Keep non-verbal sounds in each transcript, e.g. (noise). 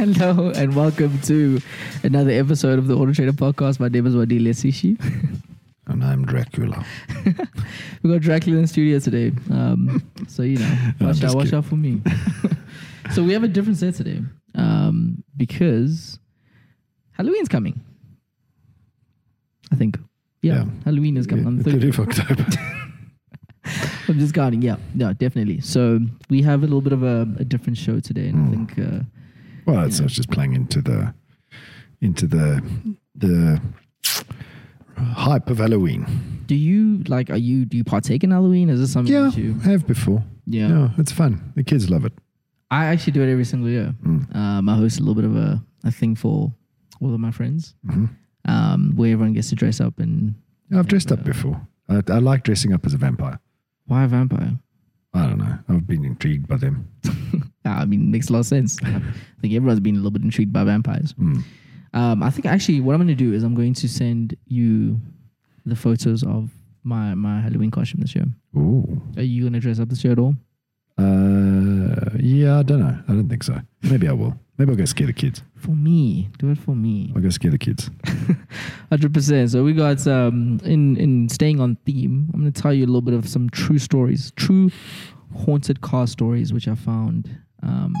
Hello and welcome to another episode of the Auto Trader Podcast. My name is Wandile Sishi. And I'm Dracula. (laughs) We got Dracula in the studio today. Um, so you know, (laughs) I'm watch out, watch kidding. out for me. (laughs) so we have a different set today. Um, because Halloween's coming. I think. Yeah, Yeah. Halloween is coming on the the 30th. 30th of October. I'm just guarding. Yeah, yeah, definitely. So we have a little bit of a, a different show today, and I Mm. think uh, well, it's, Yeah. it's just playing into the into the the hype of Halloween. do you like? Are you do you partake in Halloween? Is this something Yeah, that you? I have before. Yeah. no, it's fun. The kids love it. I actually do it every single year. Mm. Um, I host a little bit of a, a thing for all of my friends, hmm um, where everyone gets to dress up and I've dressed up uh, before. I, I like dressing up as a vampire. why a vampire? I don't know. I've been intrigued by them. (laughs) I mean, makes a lot of sense. (laughs) I think everyone's been a little bit intrigued by vampires. Mm. Um, I think actually what I'm going to do is I'm going to send you the photos of my my Halloween costume this year. Ooh. Are you going to dress up this year at all? Uh, yeah, I don't know. I don't think so. Maybe I will. Maybe I'll go scare the kids. For me, do it for me. I'll go scare the kids. (laughs) Hundred percent. So we got um in in staying on theme. I'm going to tell you a little bit of some true stories, true haunted car stories, which I found um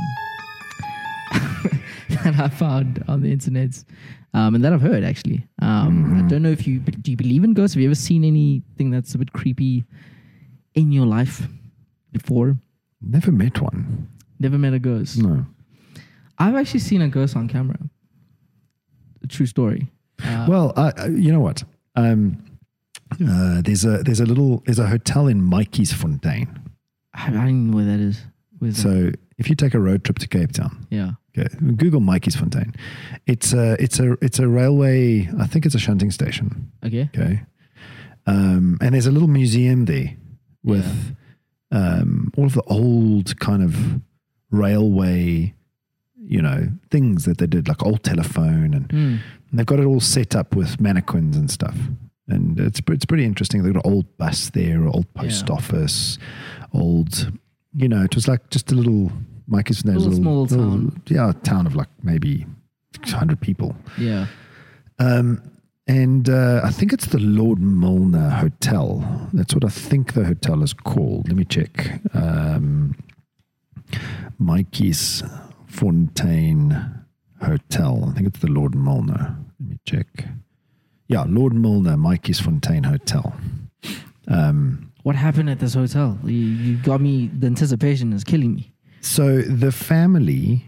(laughs) that I found on the internet, um and that I've heard actually. Um, I Mhm. don't know if you do you believe in ghosts. Have you ever seen anything that's a bit creepy in your life before? Never met one. Never met a ghost. No. I've actually seen a ghost on camera. A true story. Uh, Well, I, I- you know what? Um, uh, there's a there's a little there's a hotel in Matjiesfontein. I, I don't know where that is. So if you take a road trip to Cape Town, Yeah. okay, Google Matjiesfontein. It's a it's a it's a railway. I think it's a shunting station. Okay. Okay, um, and there's a little museum there with um, all of the old kind of railway, you know, things that they did, like old telephone and Hmm. And they've got it all set up with mannequins and stuff. And it's, it's pretty interesting. They've got an old bus there, old post Yeah. office, old, you know, it was like just a little, Mikey's name, Little small town. Yeah, a town of like maybe 100 people. Yeah. Um, and uh, I think it's the Lord Milner Hotel. That's what I think the hotel is called. Let me check. Um, Mikey's Fontaine Hotel. I think it's the Lord Milner. Let me check. Yeah, Lord Milner, Matjiesfontein Hotel. Um, What happened at this hotel? You, you got me. The anticipation is killing me. So the family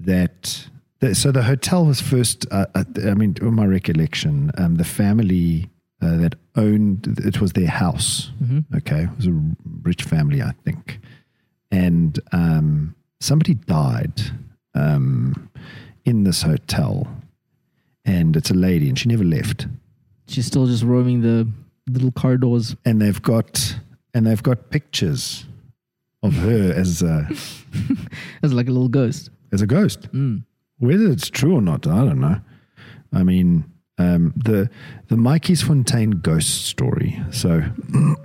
that, the, so the hotel was first. Uh, uh, I mean, in my recollection, um, the family uh, that owned it was their house. hmm Okay, it was a rich family, I think, and um, somebody died um, in this hotel, and it's a lady, and she never left. She's still just roaming the little corridors. And they've got and they've got pictures of her as a (laughs) As like a little ghost. as a ghost. Mm. Whether it's true or not, I don't know. I mean, um, the the Matjiesfontein ghost story. So, (clears throat)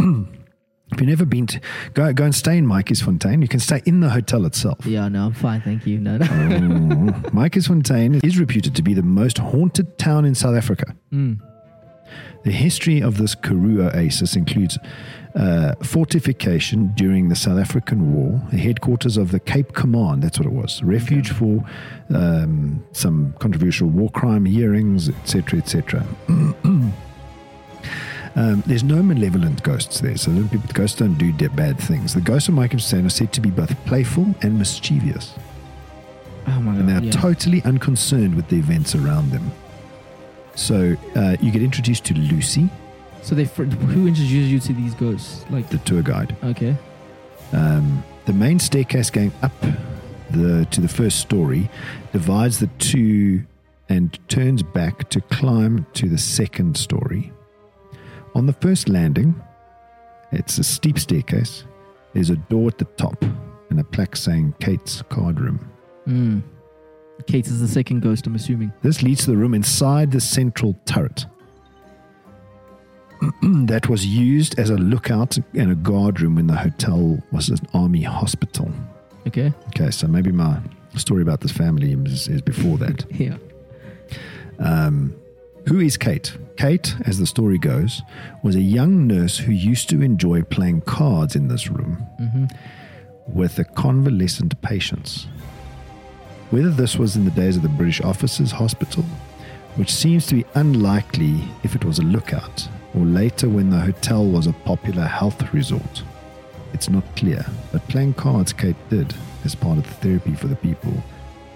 if you've never been to, go go and stay in Matjiesfontein. You can stay in the hotel itself. Yeah, no, I'm fine. Thank you. No, no. Oh. Matjiesfontein is reputed to be the most haunted town in South Africa. Mm. The history of this Karoo oasis includes uh, fortification during the South African War, the headquarters of the Cape Command, that's what it was, refuge for um, some controversial war crime hearings, etc., etc. (clears throat) Um, there's no malevolent ghosts there, so the people- the ghosts don't do bad things. The ghosts of Matjiesfontein are said to be both playful and mischievous, Oh my and they're yeah. totally unconcerned with the events around them. So uh, you get introduced to Lucy, so they fr- who introduced you to these ghosts? Like the tour guide. okay. Um, the main staircase going up the to the first story divides the two and turns back to climb to the second story. On the first landing, it's a steep staircase. There's a door at the top and a plaque saying Kate's card room. Mm. Kate is the second ghost. I'm assuming. This leads to the room inside the central turret (clears throat) that was used as a lookout and a guard room when the hotel was an army hospital. Okay. Okay, so maybe my story about this family is, is before that. (laughs) Yeah. Um, who is Kate? Kate, as the story goes, was a young nurse who used to enjoy playing cards in this room hmm with the convalescent patients. Whether this was in the days of the British Officers Hospital, which seems to be unlikely if it was a lookout, or later when the hotel was a popular health resort, it's not clear. But playing cards, Kate did as part of the therapy for the people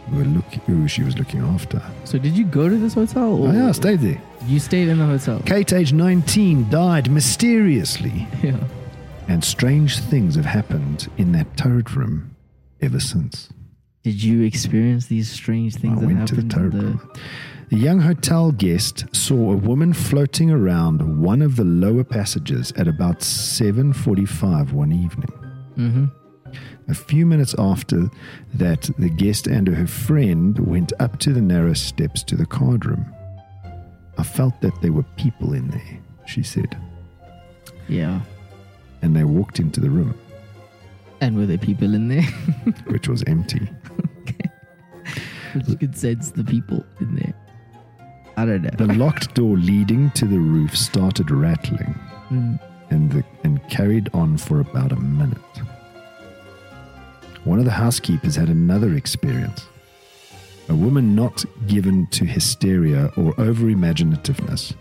who, were look, who she was looking after. So did you go to this hotel? Or Oh, yeah, I stayed there. You stayed in the hotel. Kate, age 19, died mysteriously, Yeah. and strange things have happened in that turret room ever since. Did you experience these strange things I that went to the happened? the. The young hotel guest saw a woman floating around one of the lower passages at about 7:45 one evening. hmm A few minutes after that, the guest and her friend went up to the narrow steps to the card room. I felt that there were people in there, she said, Yeah. and they walked into the room, And were there people in there? (laughs) which was empty. But you could sense the people in there. I don't know. The locked door leading to the roof started rattling. Mm. and, the, and carried on for about a minute. One of the housekeepers had another experience. A woman not given to hysteria or over imaginativeness,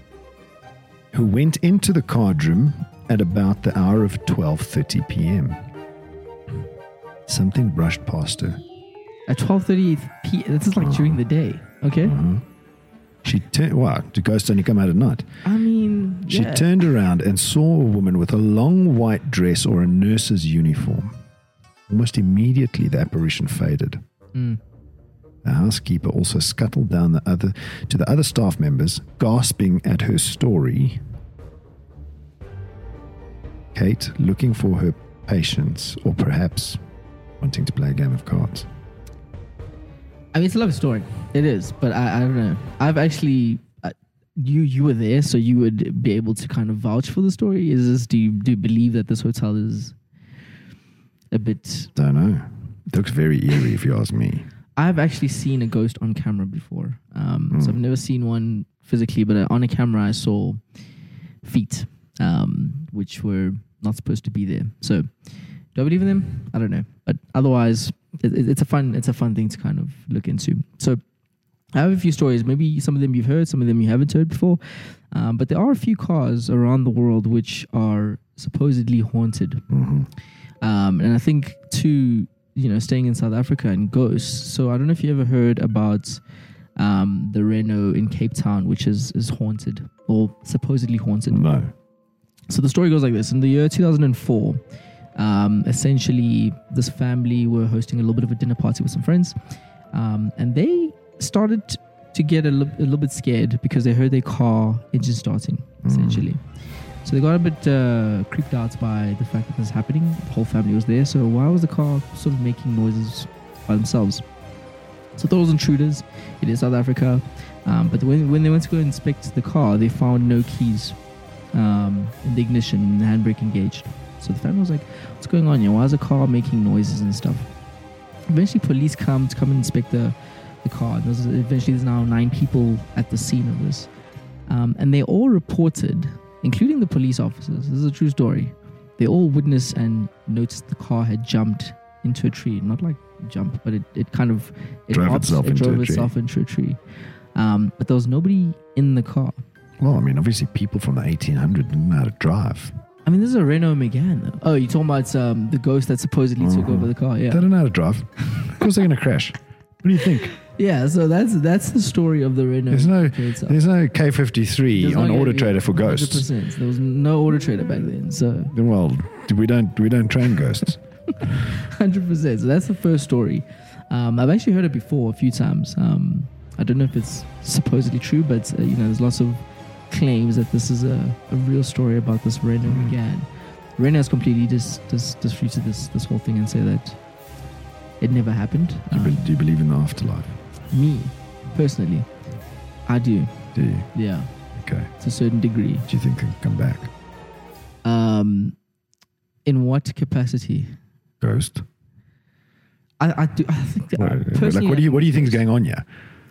who went into the card room at about the hour of 12:30 p.m. Something brushed past her. At 12.30 p. This is like during the day. Okay. Mhm. She turned. Wow, do ghosts only come out at night? I mean, She yeah. turned around and saw a woman with a long white dress or a nurse's uniform. Almost immediately, the apparition faded. Mm. The housekeeper also scuttled down the other to the other staff members, gasping at her story. Kate looking for her patients, or perhaps wanting to play a game of cards. I mean, it's a love story. It is, but I, I don't know. I've actually, uh, you you were there, so you would be able to kind of vouch for the story. Is this? Do you do you believe that this hotel is a bit? Don't know. It looks very eerie, if you ask me. I've actually seen a ghost on camera before. Um, So Mm. I've never seen one physically, but uh, on a camera I saw feet, um, which were not supposed to be there. So do I believe in them? I don't know, but otherwise, it, it- it's a fun it's a fun thing to kind of look into. So I have a few stories. Maybe some of them you've heard, some of them you haven't heard before. Um, but there are a few cars around the world which are supposedly haunted. hmm Um, and I think too, you know, staying in South Africa and ghosts. So I don't know if you ever heard about um, the Renault in Cape Town, which is is haunted or supposedly haunted. No. So the story goes like this: In the year 2004, um, essentially, this family were hosting a little bit of a dinner party with some friends, um, and they started to get a li- a little bit scared because they heard their car engine starting. Essentially, so they got a bit uh, creeped out by the fact that this was happening. The whole family was there, so why was the car sort of making noises by themselves? So thought it was intruders. It is South Africa, um, but when when they went to go inspect the car, they found no keys um, in the ignition and the handbrake engaged. So the family was like, "What's going on here? Why is the car making noises and stuff?" Eventually, police come to come and inspect the the car. There's, eventually, there's now nine people at the scene of this, um, and they all reported, including the police officers. This is a true story. They all witnessed and noticed the car had jumped into a tree. Not like jump, but it, it kind of it Drove itself it into a drove tree. itself into a tree. Um, but there was nobody in the car. Well, I mean, obviously, people from the 1800s didn't know how to drive. I mean, this is a Renault Megane. Though. Oh, you're talking about um, the ghost that supposedly took over the car. Yeah. They Yeah, don't know how to drive. Of course, they're going to crash. What do you think? yeah. So that's that's the story of the Renault. There's no, Megane itself. there's no K53 There's on no- Auto Trader for ghosts. 100%. There was no Auto Trader back then. So Well, we don't we don't train ghosts. (laughs) hundred percent. So that's the first story. Um, I've actually heard it before a few times. Um, I don't know if it's supposedly true, but uh, you know, there's lots of claims that this is a, a real story about this Renault Mm. Megane. Renault has completely dis, dis, disputed this this whole thing and say that it never happened. Do you, be- Um, do you believe in the afterlife? me personally, I do. Do you? Yeah, Okay. to a certain degree. Do you think can come back? Um, in what capacity? Ghost? I, I do. I think that, What, I like, personally, what do you what do you think is going on here?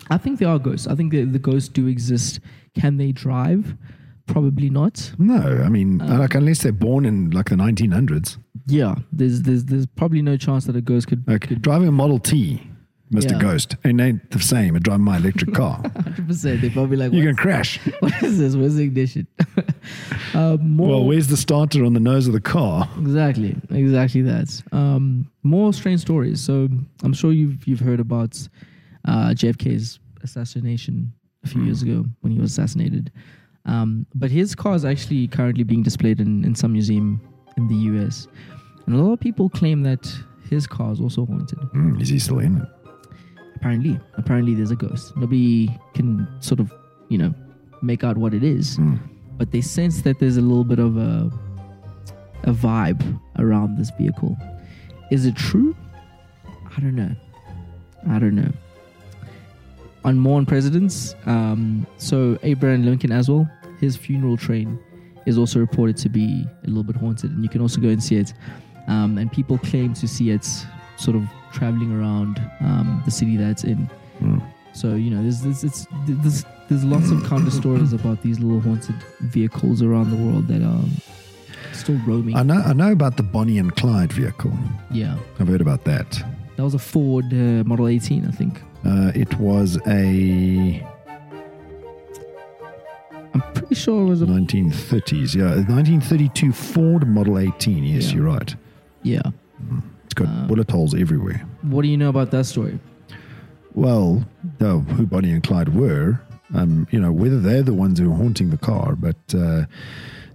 I think there are ghosts. I think the, the ghosts do exist. Can they drive? Probably not. No, I mean, Uh, like unless they're born in like the 1900s, Yeah, there's there's there's probably no chance that a ghost could. like driving a Model T, Mr. Yeah. Ghost, it ain't the same I drive my electric car. (laughs) Hundred percent. They're probably like, you can crash. (laughs) what is this? Where's the ignition? (laughs) uh, more, Well, where's the starter on the nose of the car? Exactly, exactly that. Um, more strange stories. So I'm sure you've you've heard about uh, JFK's assassination a few years ago when he was assassinated. Um, but his car is actually currently being displayed in, in some museum in the US, and a lot of people claim that his car is also haunted. Mm, is he still in it? Apparently, apparently there's a ghost. Nobody can sort of you know make out what it is, Mm. but they sense that there's a little bit of a a vibe around this vehicle. Is it true? I don't know. I don't know. On more on presidents, um, so Abraham Lincoln as well. His funeral train is also reported to be a little bit haunted, and you can also go and see it. Um, and people claim to see it sort of traveling around um, the city that it's in. Mm. So you know, there's there's it's, there's there's lots of counter (coughs) stories about these little haunted vehicles around the world that are still roaming. I know. I know about the Bonnie and Clyde vehicle. yeah, I've heard about that. that was a Ford uh, Model 18, I think. Uh, it was a I'm pretty sure it was a 1930s. Yeah, 1932 Ford Model 18. Yes, Yeah. you're right. yeah. It's got Uh, bullet holes everywhere. What do you know about that story? Well, though who Bonnie and Clyde were, um, you know, whether they're the ones who are haunting the car, but uh,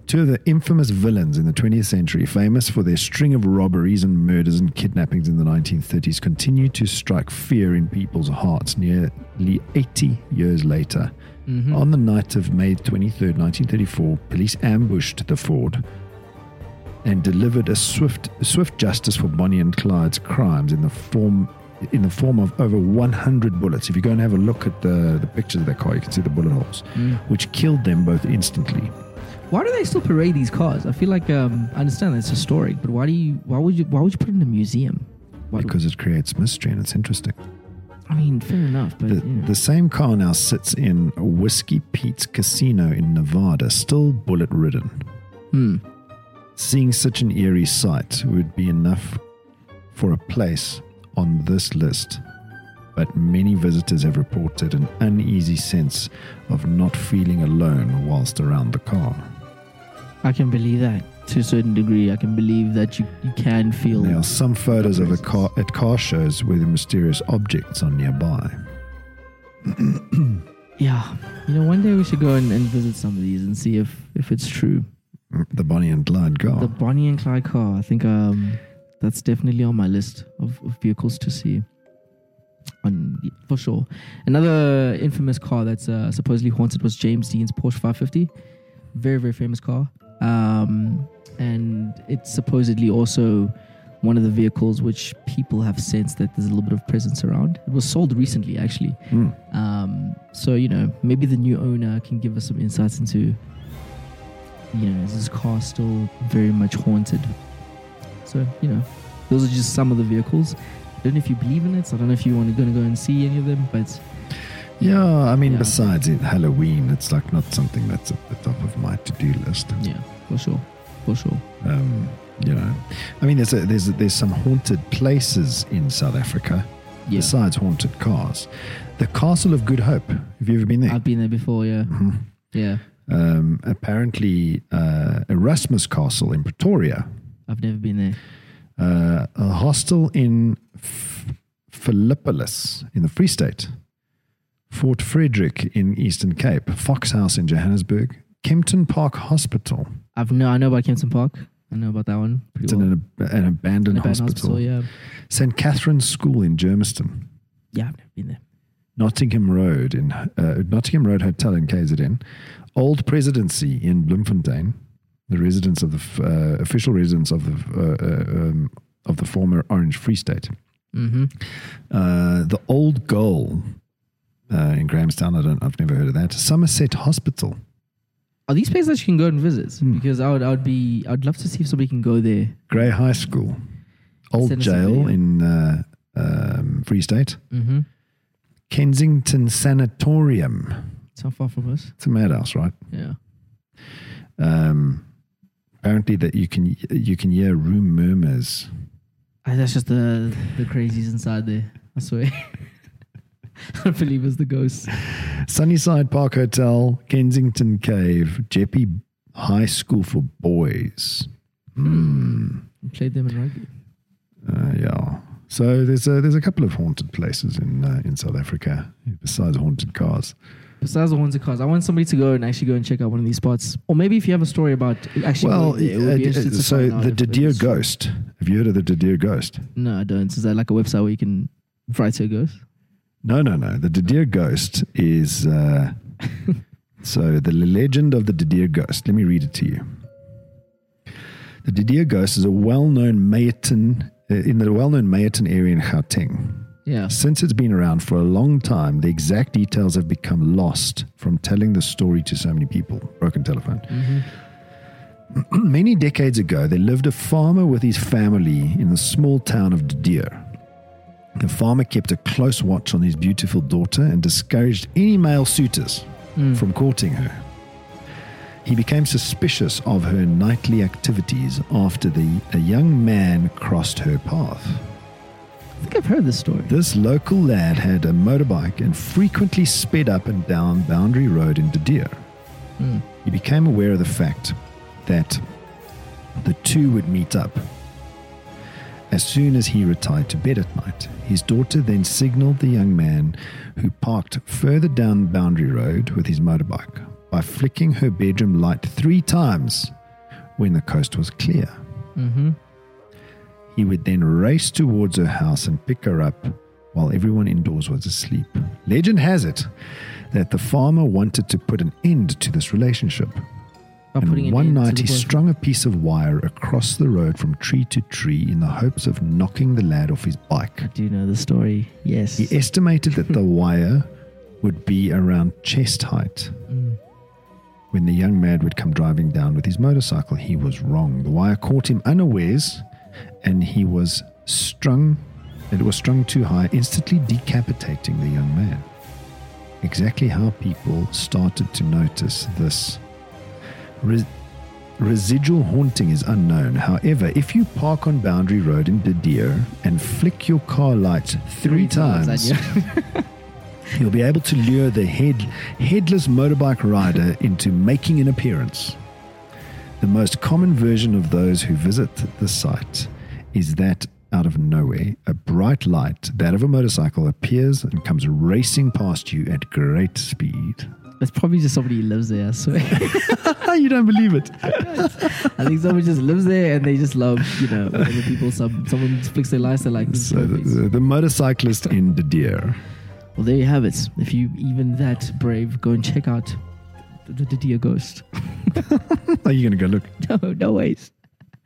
two of the infamous villains in the 20th century, famous for their string of robberies and murders and kidnappings in the 1930s, continue to strike fear in people's hearts nearly 80 years later. Mm-hmm. On the night of May 23rd, 1934, police ambushed the Ford and delivered a swift swift justice for Bonnie and Clyde's crimes in the form in the form of over 100 bullets. If you go and have a look at the, the pictures of that car, you can see the bullet holes, Mm. which killed them both instantly. Why do they still parade these cars? I feel like um, I understand that it's historic, but why do you why would you why would you put it in a museum? Why do- Because it creates mystery and it's interesting. I mean, fair enough, but The, you know. the same car now sits in Whiskey Pete's Casino in Nevada, still bullet ridden. Hmm. Seeing such an eerie sight would be enough for a place on this list, but many visitors have reported an uneasy sense of not feeling alone whilst around the car. I can believe that to a certain degree. I can believe that you, you can feel. There are some photos of a car at car shows where the mysterious objects are nearby. (clears throat) Yeah, you know, one day we should go and, and visit some of these and see if if it's true. The Bonnie and Clyde car. The Bonnie and Clyde car. I think um, that's definitely on my list of, of vehicles to see. On for sure. Another infamous car that's uh, supposedly haunted was James Dean's Porsche 550. Very very famous car. Um, and it's supposedly also one of the vehicles which people have sensed that there's a little bit of presence around. It was sold recently, actually. Hmm. Um, so you know, maybe the new owner can give us some insights into, you know, is this car still very much haunted? So you know, those are just some of the vehicles. I don't know if you believe in it. So I don't know if you want to go and see any of them, but Yeah, I mean, Yeah. besides it, Halloween, it's like not something that's at the top of my to-do list. yeah, for sure, for sure. Um, you know, I mean, there's a, there's a, there's some haunted places in South Africa Yeah, besides haunted cars. The Castle of Good Hope. Have you ever been there? I've been there before. Yeah, Mhm. yeah. Um, apparently, uh, Erasmus Castle in Pretoria, I've never been there. uh, a hostel in F- Philippolis in the Free State, Fort Frederick in Eastern Cape, Fox House in Johannesburg, Kempton Park Hospital. I've no, I know about Kempton Park. I know about that one. It's well. an, an abandoned An abandoned hospital. Yeah, St. Catherine's School in Germiston. yeah. I've never been there. Nottingham Road in uh, Nottingham Road Hotel in KZN, Old Presidency in Bloemfontein, the residence of the f- uh, official residence of the uh, uh, um, of the former Orange Free State, Mm-hmm. uh, the Old Goal uh, in Grahamstown. I don't. I've never heard of that. Somerset Hospital. Are these places that you can go and visit? Hmm. Because I would, I would be, I'd love to see if somebody can go there. Grey High School, Old Send Jail in uh, um, Free State. Mm-hmm. Kensington Sanatorium. It's not far from us. It's a madhouse, right? Yeah. Um, apparently, that you can you can hear room murmurs. Ah, that's just the the crazies inside there. I swear. (laughs) (laughs) I believe it's the ghost. Sunnyside Park Hotel, Kensington Cave, Jeppe High School for Boys. Hmm. We played them in rugby. Uh, yeah. So there's a there's a couple of haunted places in uh, in South Africa besides haunted cars. Besides the haunted cars, I want somebody to go and actually go and check out one of these spots. Or maybe if you have a story about actually. Well, going it uh, so the Didier Ghost. Have you heard of the Didier Ghost? No, I don't. Is that like a website where you can write to a ghost? No, no, no. The Didier Ghost is uh, (laughs) so the legend of the Didier Ghost. Let me read it to you. The Didier Ghost is a well-known Meyerton uh, in the well-known Meyerton area in Gauteng. Yeah. Since it's been around for a long time, the exact details have become lost from telling the story to so many people. Broken telephone. (clears throat) Many decades ago, there lived a farmer with his family in the small town of Didier. The farmer kept a close watch on his beautiful daughter and discouraged any male suitors from courting her. He became suspicious of her nightly activities after the, a young man crossed her path. I think I've heard this story. This local lad had a motorbike and frequently sped up and down Boundary Road in Didier. Hmm. He became aware of the fact that the two would meet up. As soon as he retired to bed at night, his daughter then signaled the young man who parked further down the Boundary Road with his motorbike by flicking her bedroom light three times when the coast was clear. Mm-hmm. He would then race towards her house and pick her up while everyone indoors was asleep. Legend has it that the farmer wanted to put an end to this relationship. And an one night he strung a piece of wire across the road from tree to tree in the hopes of knocking the lad off his bike. I do know the story. Yes. He estimated that the (laughs) wire would be around chest height. Mm. When the young man would come driving down with his motorcycle, he was wrong. The wire caught him unawares and he was strung, it was strung too high, instantly decapitating the young man. Exactly how people started to notice this. Res- residual haunting is unknown. However, if you park on Boundary Road in Didier and flick your car lights three, times, at (laughs) you. You'll be able to lure the head, headless motorbike rider into making an appearance. The most common version of those who visit the site is that out of nowhere, a bright light, that of a motorcycle, appears and comes racing past you at great speed. It's probably just somebody who lives there, I swear. (laughs) you don't believe it? (laughs) I think someone just lives there and they just love, you know, other people. Some someone flicks their lights, they're like, this So the, the, the motorcyclist in Didier. Well, there you have it. If you even that brave, go and check out the, the Didier Ghost. (laughs) Are you going to go look? no, no ways.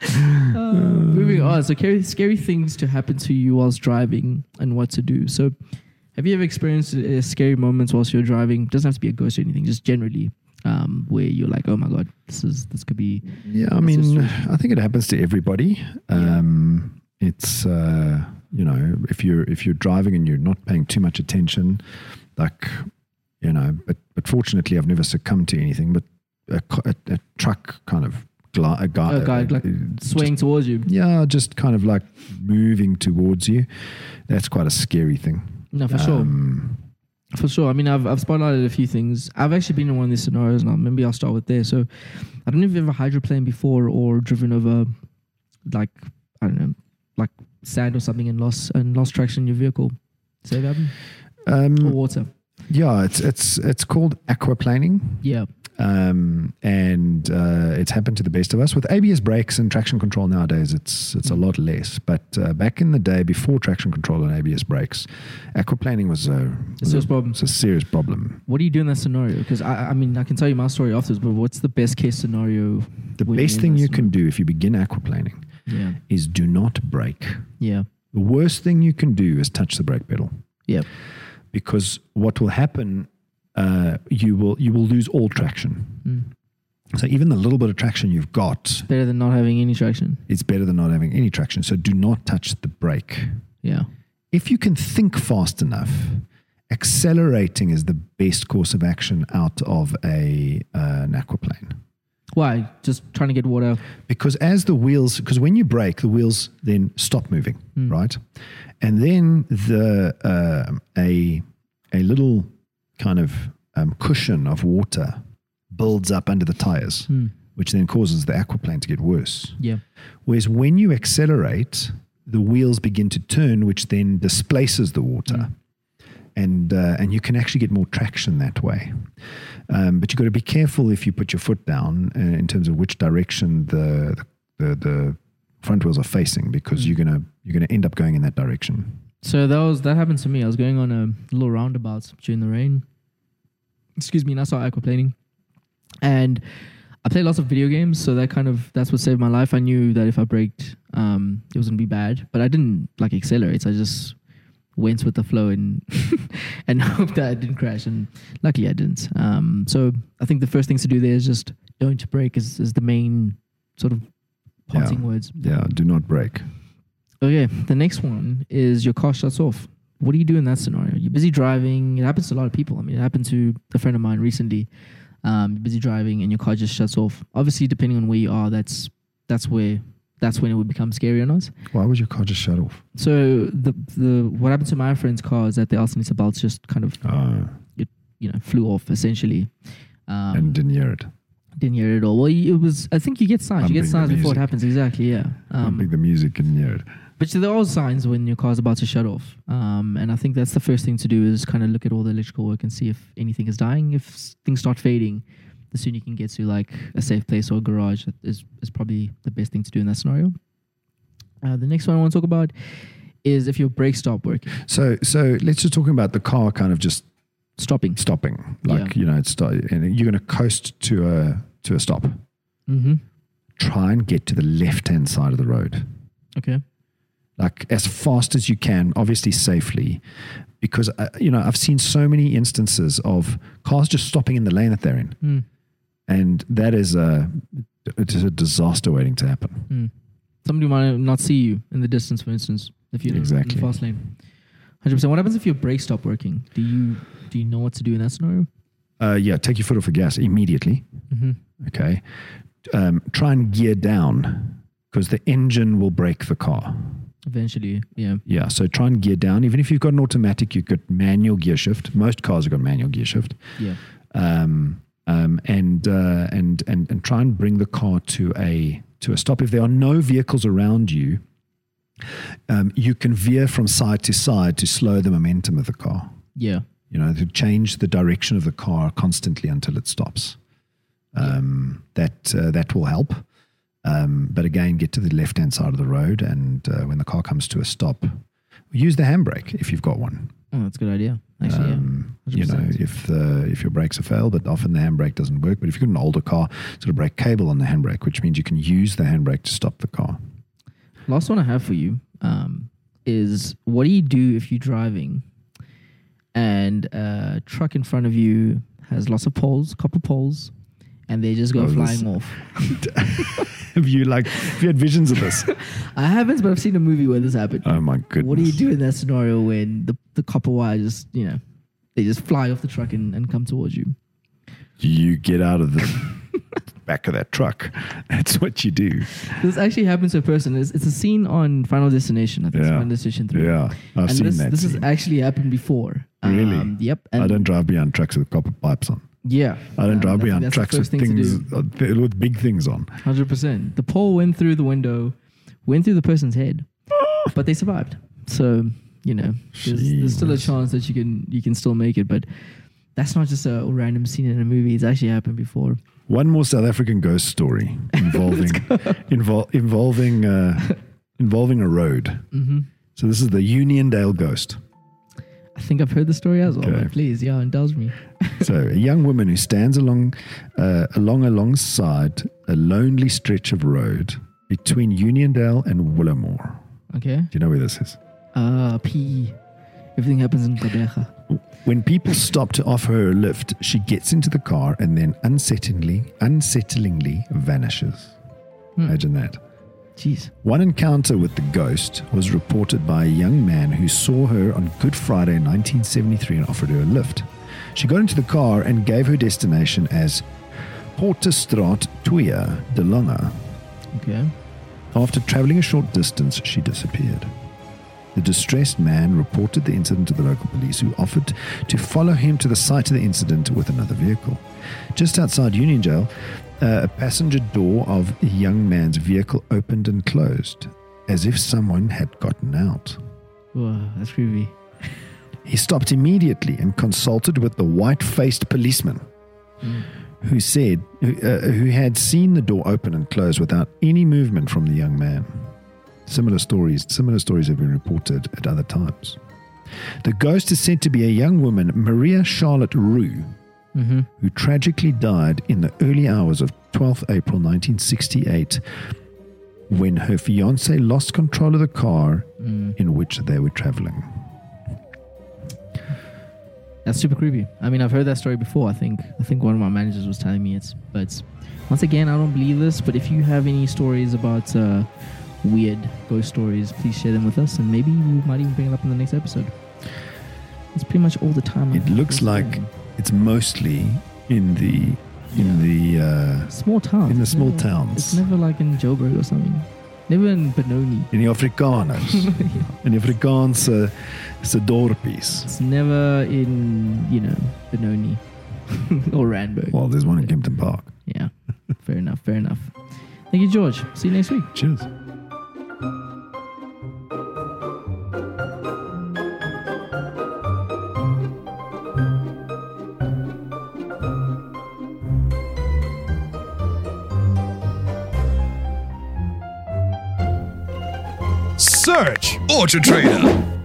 Uh, moving on. So, scary, scary things to happen to you whilst driving and what to do. So, have you ever experienced uh, scary moments whilst you're driving? doesn't have to be a ghost or anything, just generally, um, where you're like, oh my god, this is this could be. Yeah, I mean, I think it happens to everybody. Um, it's uh, you know, if you're if you're driving and you're not paying too much attention, like you know, but but fortunately, I've never succumbed to anything. But a, a, a truck kind of gli- a guy, A guy, like, uh, Swaying towards you. yeah, just kind of like moving towards you. That's quite a scary thing. No, for sure. Um, For sure. I mean, I've, I've spotlighted a few things. I've actually been in one of these scenarios now. Maybe I'll start with there. So, I don't know if you've ever hydroplaned before or driven over, like, I don't know, like sand or something and lost and lost traction in your vehicle. Does that happen? Or um, water? yeah, it's it's it's called aquaplaning. Yeah. Um, and uh, it's happened to the best of us. With ABS brakes and traction control nowadays, it's it's a lot less. But uh, back in the day, before traction control and ABS brakes, aquaplaning was a, serious problem. It's a serious problem. What do you do in that scenario? Because I, I mean, I can tell you my story afterwards, but what's the best case scenario? The best thing you can do if you begin aquaplaning Yeah. is do not brake. Yeah. The worst thing you can do is touch the brake pedal. Yeah. because what will happen, uh, you will you will lose all traction. Mm. So even the little bit of traction you've got, Better than not having any traction. it's better than not having any traction. So do not touch the brake. Yeah. if you can think fast enough, accelerating is the best course of action out of a uh, an aquaplane. Why? Just trying to get water. because as the wheels because when you brake the wheels then stop moving right and then the uh, a a little kind of um, cushion of water builds up under the tires which then causes the aquaplane to get worse Yeah. whereas when you accelerate the wheels begin to turn which then displaces the water and uh, and you can actually get more traction that way. Um, but you've got to be careful if you put your foot down uh, in terms of which direction the the, the front wheels are facing, because you're gonna you're gonna end up going in that direction. So that was that happened to me. I was going on a little roundabout during the rain. Excuse me, and I saw aquaplaning. And I play lots of video games, so that kind of that's what saved my life. I knew that if I braked, um, it was gonna be bad, but I didn't like accelerate. So I just went with the flow and (laughs) and (laughs) hoped that I didn't crash. And luckily, I didn't. Um, so I think the first things to do there is just don't brake is, is the main sort of parting words. Yeah, do not brake. Okay, the next one is your car shuts off. What do you do in that scenario? Busy driving. It happens to a lot of people. I mean, it happened to a friend of mine recently. Um, busy driving and your car just shuts off. Obviously, depending on where you are, that's that's where that's when it would become scary or not. Why would your car just shut off? So the the what happened to my friend's car is that the alternator belts just kind of Oh, you know flew off essentially. Um, and didn't hear it. didn't hear it at all. Well, it was. I think you get signs. You get signs before it happens. Exactly. Yeah. I Um, think the music didn't hear it. But there are signs when your car's about to shut off. Um, and I think that's the first thing to do is kind of look at all the electrical work and see if anything is dying. If things start fading, the sooner you can get to like a safe place or a garage that is, is probably the best thing to do in that scenario. Uh, the next one I want to talk about is if your brakes stop working, So so let's just talk about the car kind of just stopping. stopping. Like Yeah. you know, it's and you're going to coast to a to a stop. Mm-hmm. Try and get to the left hand side of the road. Okay. Like as fast as you can, obviously safely, because uh, you know I've seen so many instances of cars just stopping in the lane that they're in, Mm. and that is a it is a disaster waiting to happen. Mm. Somebody might not see you in the distance, for instance, if you're in Exactly. the fast lane. Hundred percent. What happens if your brakes stop working? Do you do you know what to do in that scenario? Uh, yeah, take your foot off the gas immediately. Mm-hmm. Okay, um, try and gear down because the engine will break the car. Eventually, yeah. Yeah, so try and gear down. Even if you've got an automatic, you've got manual gear shift. Most cars have got manual gear shift. Yeah. um, um, and, uh, and and and try and bring the car to a to a stop. If there are no vehicles around you, um, you can veer from side to side to slow the momentum of the car. Yeah. You know, to change the direction of the car constantly until it stops. Um, that uh, that will help. Um, but again, get to the left hand side of the road, and uh, when the car comes to a stop, use the handbrake if you've got one. Oh, that's a good idea. Actually, Um, yeah. you know, if the if your brakes are failed, but often the handbrake doesn't work. But if you've got an older car, it's got a brake cable on the handbrake, which means you can use the handbrake to stop the car. Last one I have for you um, is what do you do if you're driving and a truck in front of you has lots of poles, copper poles, and they just go Oh, flying off? (laughs) have you like have you had visions of this? (laughs) I haven't, but I've seen a movie where this happened. oh my goodness! What do you do in that scenario when the, the copper wire just, you know, they just fly off the truck and, and come towards you? You get out of the (laughs) back of that truck. That's what you do. This actually happens to a person. It's, it's a scene on Final Destination. I think it's Yeah. Final Destination 3. Yeah, I've and seen this, that. this has actually happened before. Really? Um, yep. And I don't drive behind trucks with copper pipes on. Yeah. I don't Um, drive behind trucks with first thing to things do. uh, with big things on. Hundred percent. The pole went through the window, went through the person's head, (laughs) but they survived. So you know, there's, there's still a chance that you can you can still make it. But that's not just a random scene in a movie. It's actually happened before. One more South African ghost story (laughs) involving invol- involving uh, involving a road. hmm So this is the Uniondale ghost. I think I've heard the story as well. Okay. But please, yeah, indulge me. (laughs) So a young woman who stands along uh, along alongside a lonely stretch of road between Uniondale and Willowmore. Okay. Do you know where this is? Uh PE. Everything happens in Kadecha. When people stop to offer her a lift, she gets into the car and then unsettlingly, unsettlingly vanishes. Hmm. Imagine that. Jeez. One encounter with the ghost was reported by a young man who saw her on Good Friday 1973 and offered her a lift. She got into the car and gave her destination as Porterstraat Tuya de Longa. Okay. After traveling a short distance, she disappeared. The distressed man reported the incident to the local police, who offered to follow him to the site of the incident with another vehicle. Just outside Uniondale, a passenger door of a young man's vehicle opened and closed, as if someone had gotten out. Whoa, that's creepy. He stopped immediately and consulted with the white faced policeman who said who, uh, who had seen the door open and close without any movement from the young man. Similar stories, similar stories have been reported at other times. The ghost is said to be a young woman, Maria Charlotte Roux, Mm-hmm. who tragically died in the early hours of 12th April 1968 when her fiance lost control of the car Mm. in which they were traveling. That's super creepy. I mean, I've heard that story before. I think I think one of my managers was telling me it's. But once again, I don't believe this. But if you have any stories about uh, weird ghost stories, please share them with us, and maybe we might even bring it up in the next episode. That's pretty much all the time. I It looks like story. It's mostly in the in the uh, small towns. in the It's small never- towns. It's never like in Joburg or something. Never in Benoni. in die Afrikaners (laughs) in die Afrikaanse se dorpies. It's never in you know Benoni (laughs) or Randburg. Well, there's one in Kempton Park. Yeah, fair enough. Fair enough. Thank you, George. See you next week. Cheers. Search AutoTrader.